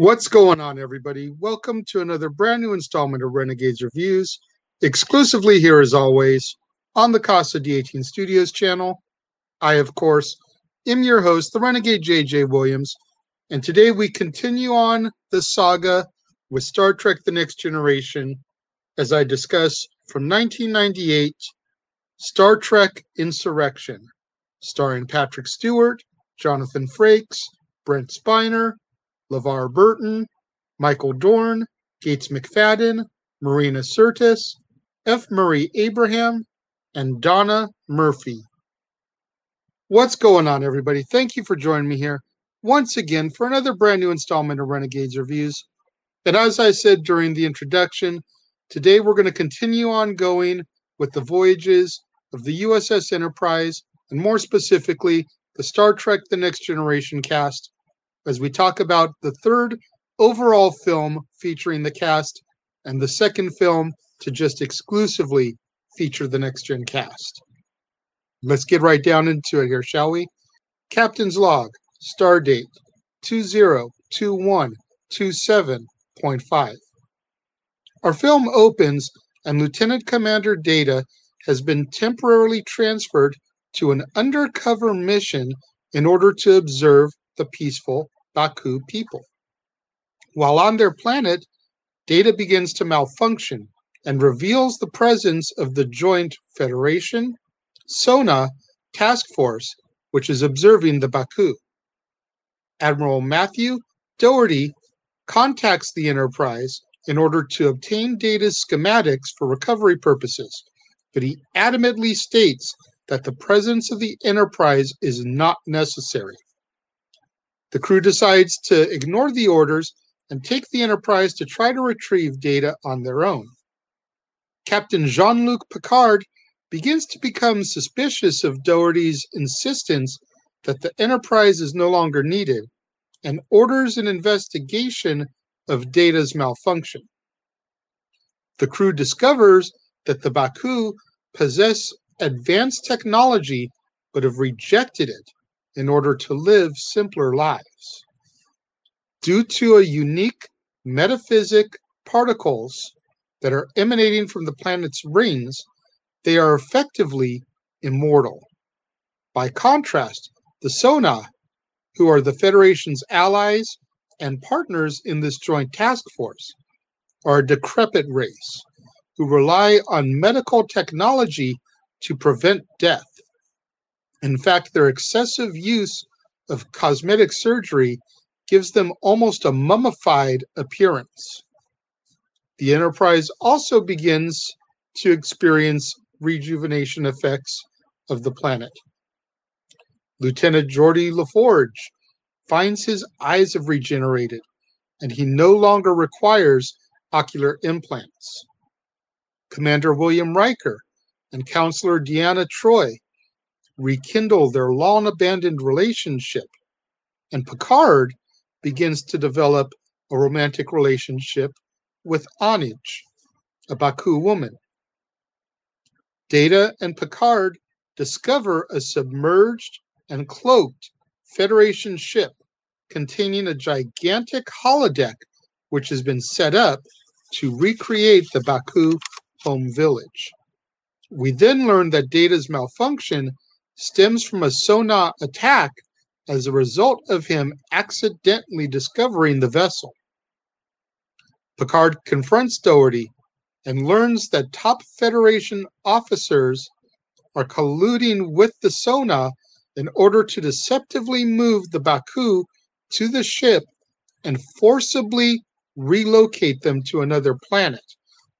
What's going on, everybody? Welcome to another brand new installment of Renegades Reviews, exclusively here as always on the Casa D18 Studios channel. I, of course, am your host, the Renegade JJ Williams, and today we continue on the saga with Star Trek The Next Generation as I discuss from 1998 Star Trek Insurrection, starring Patrick Stewart, Jonathan Frakes, Brent Spiner, LeVar Burton, Michael Dorn, Gates McFadden, Marina Sirtis, F. Murray Abraham, and Donna Murphy. What's going on, everybody? Thank you for joining me here once again for another brand new installment of Renegades Reviews. And as I said during the introduction, today we're going to continue on going with the voyages of the USS Enterprise, and more specifically, the Star Trek The Next Generation cast, as we talk about the third overall film featuring the cast and the second film to just exclusively feature the Next Gen cast. Let's get right down into it here, shall we? Captain's log, star date 202127.5. Our film opens and Lieutenant Commander Data has been temporarily transferred to an undercover mission in order to observe the peaceful Baku people. While on their planet, Data begins to malfunction and reveals the presence of the Joint Federation, Son'a task force, which is observing the Baku. Admiral Matthew Dougherty contacts the Enterprise in order to obtain Data's schematics for recovery purposes, but he adamantly states that the presence of the Enterprise is not necessary. The crew decides to ignore the orders and take the Enterprise to try to retrieve data on their own. Captain Jean Luc Picard begins to become suspicious of Dougherty's insistence that the Enterprise is no longer needed and orders an investigation of Data's malfunction. The crew discovers that the Baku possess advanced technology but have rejected it in order to live simpler lives. Due to a unique metaphasic particles that are emanating from the planet's rings, they are effectively immortal. By contrast, the Son'a, who are the Federation's allies and partners in this joint task force, are a decrepit race who rely on medical technology to prevent death. In fact, their excessive use of cosmetic surgery gives them almost a mummified appearance. The Enterprise also begins to experience rejuvenation effects of the planet. Lieutenant Geordi LaForge finds his eyes have regenerated and he no longer requires ocular implants. Commander William Riker and Counselor Deanna Troi rekindle their long abandoned relationship, and Picard begins to develop a romantic relationship with Anij, a Baku woman. Data and Picard discover a submerged and cloaked Federation ship containing a gigantic holodeck which has been set up to recreate the Baku home village. We then learn that Data's malfunction stems from a Son'a attack as a result of him accidentally discovering the vessel. Picard confronts Dougherty and learns that top Federation officers are colluding with the Son'a in order to deceptively move the Baku to the ship and forcibly relocate them to another planet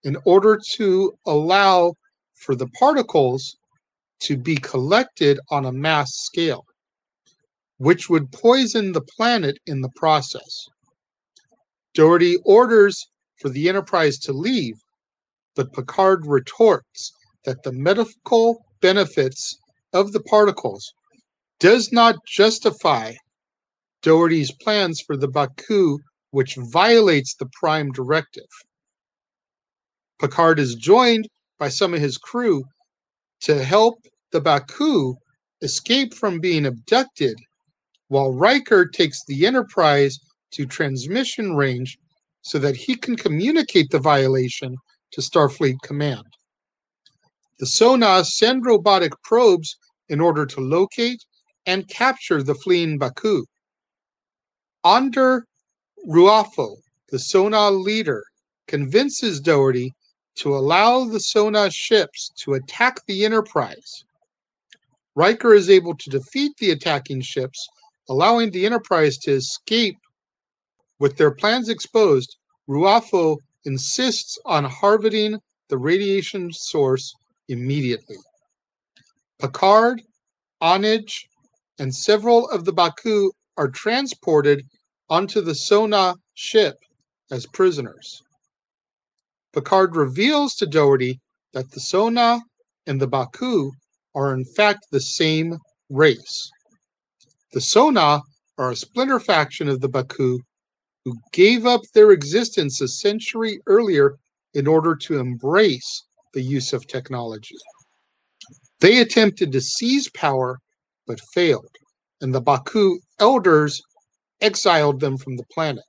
in order to allow for the particles to be collected on a mass scale, which would poison the planet in the process. Dougherty orders for the Enterprise to leave, but Picard retorts that the medical benefits of the particles does not justify Dougherty's plans for the Baku, which violates the Prime Directive. Picard is joined by some of his crew to help the Baku escape from being abducted, while Riker takes the Enterprise to transmission range so that he can communicate the violation to Starfleet Command. The Son'a send robotic probes in order to locate and capture the fleeing Baku. Ahdar Ru'afo, the Son'a leader, convinces Dougherty to allow the Son'a ships to attack the Enterprise. Riker is able to defeat the attacking ships, allowing the Enterprise to escape. With their plans exposed, Ru'afo insists on harvesting the radiation source immediately. Picard, Anij, and several of the Baku are transported onto the Son'a ship as prisoners. Picard reveals to Dougherty that the Son'a and the Baku are in fact the same race. The Son'a are a splinter faction of the Baku who gave up their existence a century earlier in order to embrace the use of technology. They attempted to seize power but failed, and the Baku elders exiled them from the planet,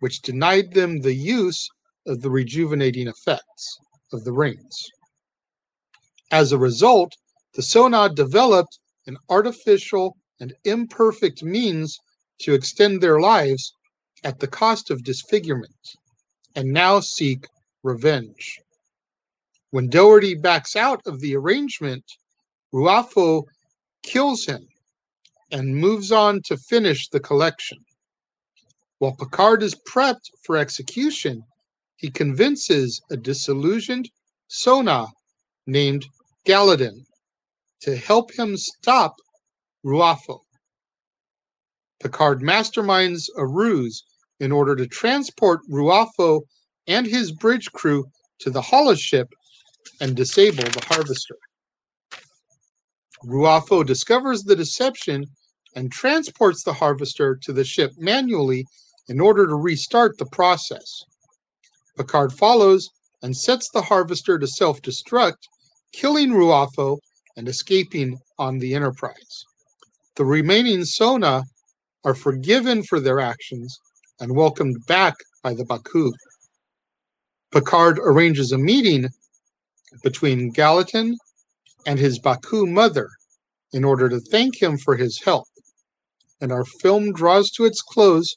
which denied them the use of the rejuvenating effects of the rings. As a result, the Son'a developed an artificial and imperfect means to extend their lives at the cost of disfigurement, and now seek revenge. When Dougherty backs out of the arrangement, Ru'afo kills him and moves on to finish the collection. While Picard is prepped for execution, he convinces a disillusioned Son'a named Gallatin to help him stop Ru'afo. Picard masterminds a ruse in order to transport Ru'afo and his bridge crew to the holoship and disable the harvester. Ru'afo discovers the deception and transports the harvester to the ship manually in order to restart the process. Picard follows and sets the harvester to self destruct, killing Ru'afo and escaping on the Enterprise. The remaining Son'a are forgiven for their actions and welcomed back by the Baku. Picard arranges a meeting between Gallatin and his Baku mother in order to thank him for his help. And our film draws to its close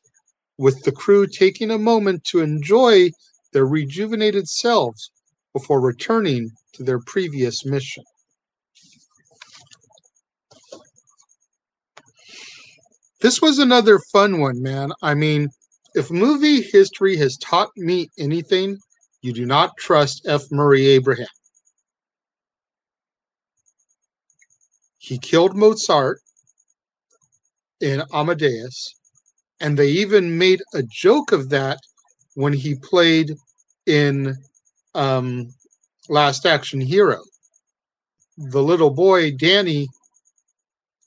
with the crew taking a moment to enjoy their rejuvenated selves before returning to their previous mission. This was another fun one, man. I mean, if movie history has taught me anything, you do not trust F. Murray Abraham. He killed Mozart in Amadeus, and they even made a joke of that when he played in um, Last Action Hero. The little boy, Danny,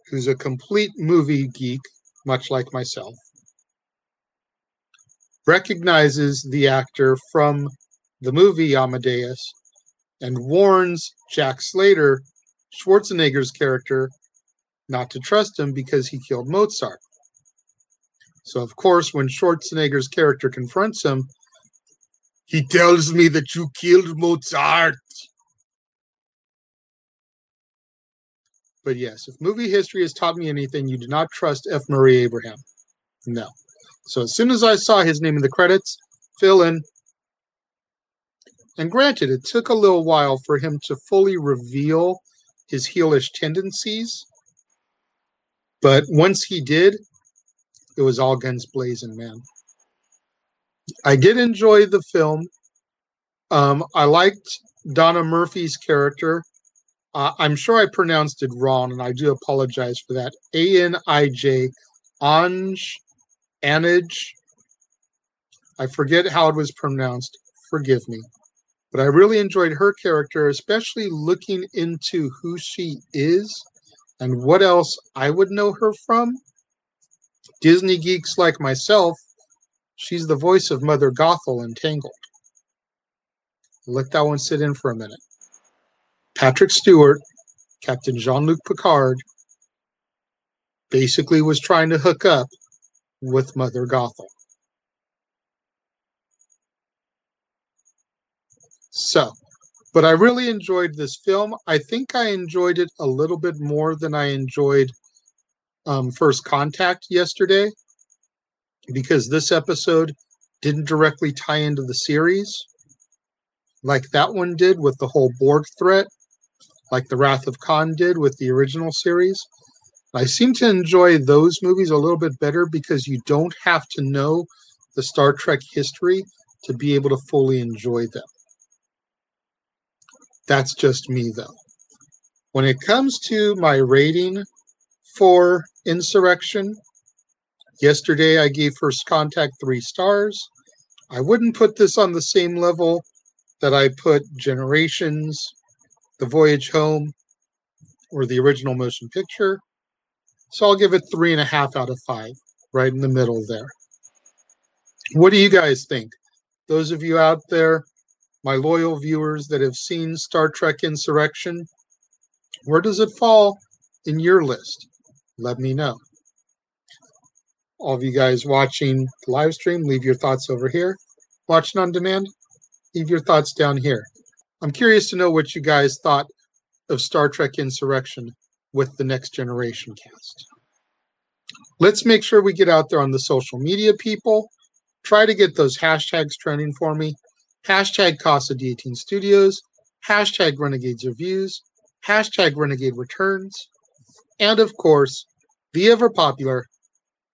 who's a complete movie geek, much like myself, recognizes the actor from the movie Amadeus and warns Jack Slater Schwarzenegger's character not to trust him because he killed Mozart. So, of course, when Schwarzenegger's character confronts him, he tells me that you killed Mozart. But yes, if movie history has taught me anything, you do not trust F. Murray Abraham. No. So as soon as I saw his name in the credits, fill in. And granted, it took a little while for him to fully reveal his heelish tendencies. But once he did, it was all guns blazing, man. I did enjoy the film. Um, I liked Donna Murphy's character. Uh, I'm sure I pronounced it wrong, and I do apologize for that. A N I J, Anj, Anij. I forget how it was pronounced. Forgive me. But I really enjoyed her character, especially looking into who she is and what else I would know her from. Disney geeks like myself, she's the voice of Mother Gothel in Tangled. Let that one sit in for a minute. Patrick Stewart, Captain Jean Luc Picard, basically was trying to hook up with Mother Gothel. So, but I really enjoyed this film. I think I enjoyed it a little bit more than I enjoyed um, First Contact yesterday because this episode didn't directly tie into the series like that one did with the whole Borg threat, like The Wrath of Khan did with the original series. I seem to enjoy those movies a little bit better because you don't have to know the Star Trek history to be able to fully enjoy them. That's just me, though. When it comes to my rating for Insurrection, yesterday I gave First Contact three stars. I wouldn't put this on the same level that I put Generations, The Voyage Home, or the original motion picture. So I'll give it three and a half out of five, right in the middle there. What do you guys think? Those of you out there my loyal viewers that have seen Star Trek Insurrection, where does it fall in your list? Let me know. All of you guys watching the live stream, leave your thoughts over here. Watching on demand, leave your thoughts down here. I'm curious to know what you guys thought of Star Trek Insurrection with the Next Generation cast. Let's make sure we get out there on the social media, people. Try to get those hashtags trending for me hashtag Casa D18 Studios, hashtag Renegades Reviews, hashtag Renegade Returns, and of course, the ever popular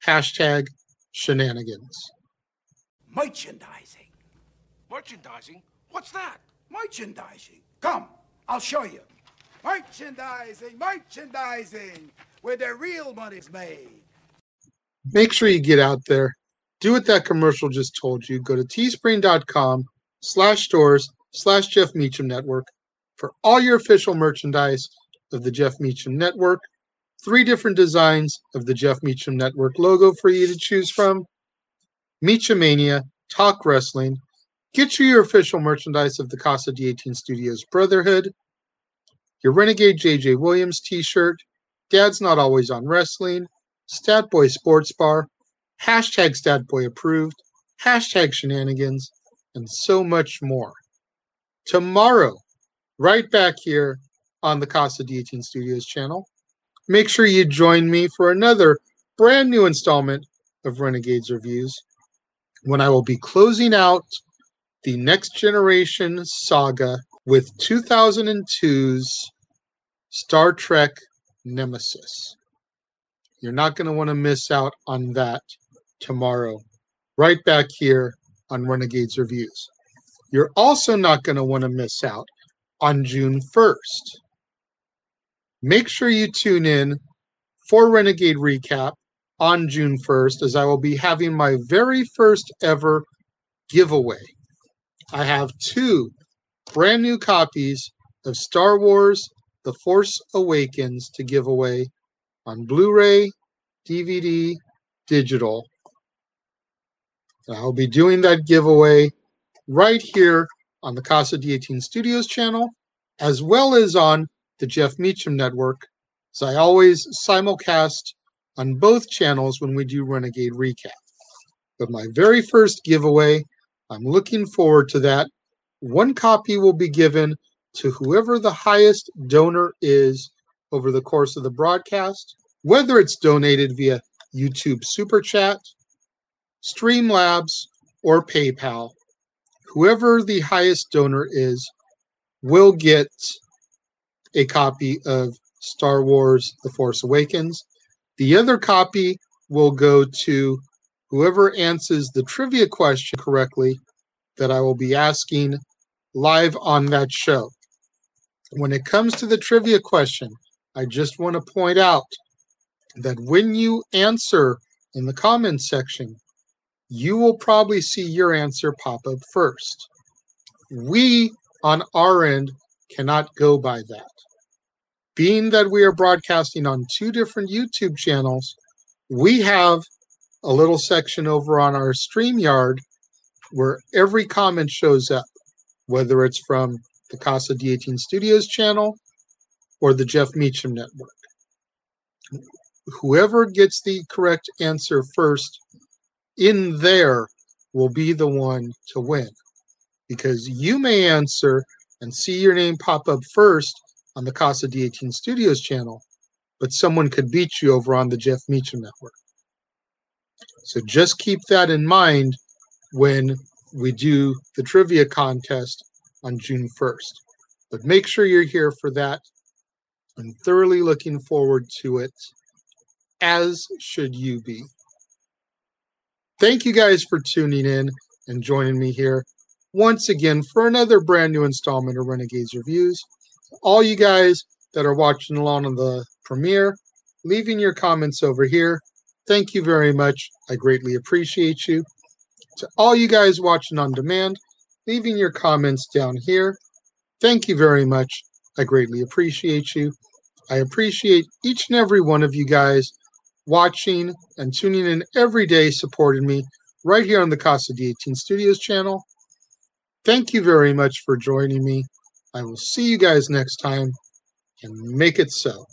hashtag Shenanigans. Merchandising. Merchandising? What's that? Merchandising. Come, I'll show you. Merchandising, merchandising, where the real money's made. Make sure you get out there. Do what that commercial just told you. Go to teespring.com slash stores slash Jeff Meacham Network for all your official merchandise of the Jeff Meacham Network. Three different designs of the Jeff Meacham Network logo for you to choose from. Meachamania, Talk Wrestling. Get you your official merchandise of the Casa D18 Studios Brotherhood. Your Renegade JJ Williams t shirt. Dad's Not Always on Wrestling. Statboy Sports Bar. Hashtag Statboy Approved. Hashtag Shenanigans and so much more. Tomorrow, right back here on the Casa D18 Studios channel. Make sure you join me for another brand new installment of Renegades Reviews when I will be closing out the Next Generation saga with 2002's Star Trek Nemesis. You're not going to want to miss out on that tomorrow, right back here on Renegades Reviews. You're also not going to want to miss out on June 1st. Make sure you tune in for Renegade Recap on June 1st, as I will be having my very first ever giveaway. I have two brand new copies of Star Wars The Force Awakens to give away on Blu ray, DVD, digital I'll be doing that giveaway right here on the Casa D18 Studios channel, as well as on the Jeff Meacham Network. as I always simulcast on both channels when we do Renegade Recap. But my very first giveaway, I'm looking forward to that. One copy will be given to whoever the highest donor is over the course of the broadcast, whether it's donated via YouTube Super Chat Streamlabs, or PayPal, whoever the highest donor is will get a copy of Star Wars The Force Awakens. The other copy will go to whoever answers the trivia question correctly that I will be asking live on that show. When it comes to the trivia question, I just want to point out that when you answer in the comments section, you will probably see your answer pop up first. We on our end cannot go by that. Being that we are broadcasting on two different YouTube channels, we have a little section over on our StreamYard where every comment shows up, whether it's from the Casa D18 Studios channel or the Jeff Meacham Network. Whoever gets the correct answer first in there will be the one to win because you may answer and see your name pop up first on the Casa D18 Studios channel, but someone could beat you over on the Jeff Meacham Network. So just keep that in mind when we do the trivia contest on June 1st. But make sure you're here for that. I'm thoroughly looking forward to it, as should you be. Thank you guys for tuning in and joining me here once again for another brand new installment of Renegades Reviews. All you guys that are watching along on the premiere, leaving your comments over here. Thank you very much. I greatly appreciate you. To all you guys watching on demand, leaving your comments down here. Thank you very much. I greatly appreciate you. I appreciate each and every one of you guys watching and tuning in every day, supporting me right here on the Casa D18 Studios channel. Thank you very much for joining me. I will see you guys next time and make it so.